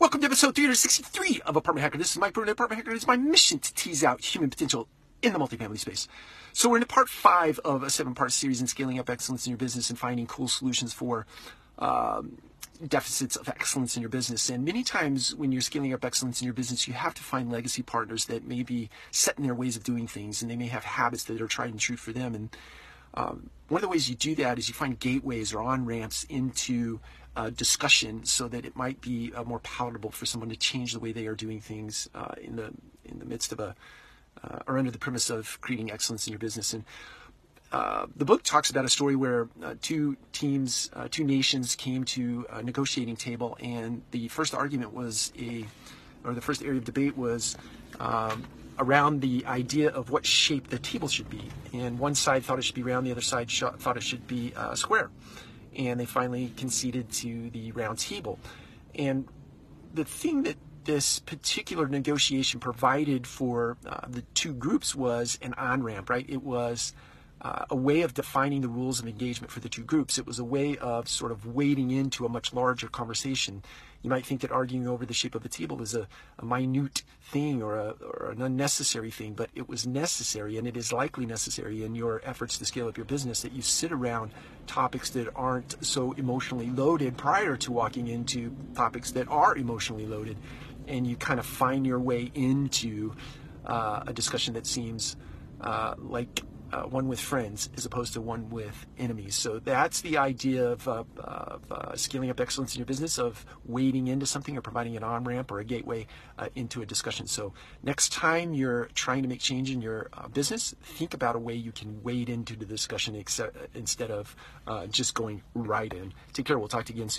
Welcome to episode 363 of Apartment Hacker. This is Mike Bruno, Apartment Hacker. And It is my mission to tease out human potential in the multifamily space. So we're in part five of a seven-part series in scaling up excellence in your business and finding cool solutions for um, deficits of excellence in your business. And many times when you're scaling up excellence in your business, you have to find legacy partners that may be set in their ways of doing things, and they may have habits that are tried and true for them. And um, one of the ways you do that is you find gateways or on ramps into uh, discussion so that it might be uh, more palatable for someone to change the way they are doing things uh, in the in the midst of a uh, or under the premise of creating excellence in your business. And uh, the book talks about a story where uh, two teams, two nations came to a negotiating table, and the first argument was a, or the first area of debate was. Um, around the idea of what shape the table should be. And one side thought it should be round, the other side sh- thought it should be square. And they finally conceded to the round table. And the thing that this particular negotiation provided for uh, the two groups was an on ramp, right? It was uh, a way of defining the rules of engagement for the two groups. It was a way of sort of wading into a much larger conversation. You might think that arguing over the shape of a table is a, a minute thing or, a, or an unnecessary thing, but it was necessary, and it is likely necessary in your efforts to scale up your business that you sit around topics that aren't so emotionally loaded prior to walking into topics that are emotionally loaded, and you kind of find your way into uh, a discussion that seems uh, like uh, one with friends as opposed to one with enemies. So that's the idea of, uh, of uh, scaling up excellence in your business, of wading into something or providing an on ramp or a gateway uh, into a discussion. So next time you're trying to make change in your uh, business, think about a way you can wade into the discussion ex- instead of uh, just going right in. Take care. We'll talk to you again soon.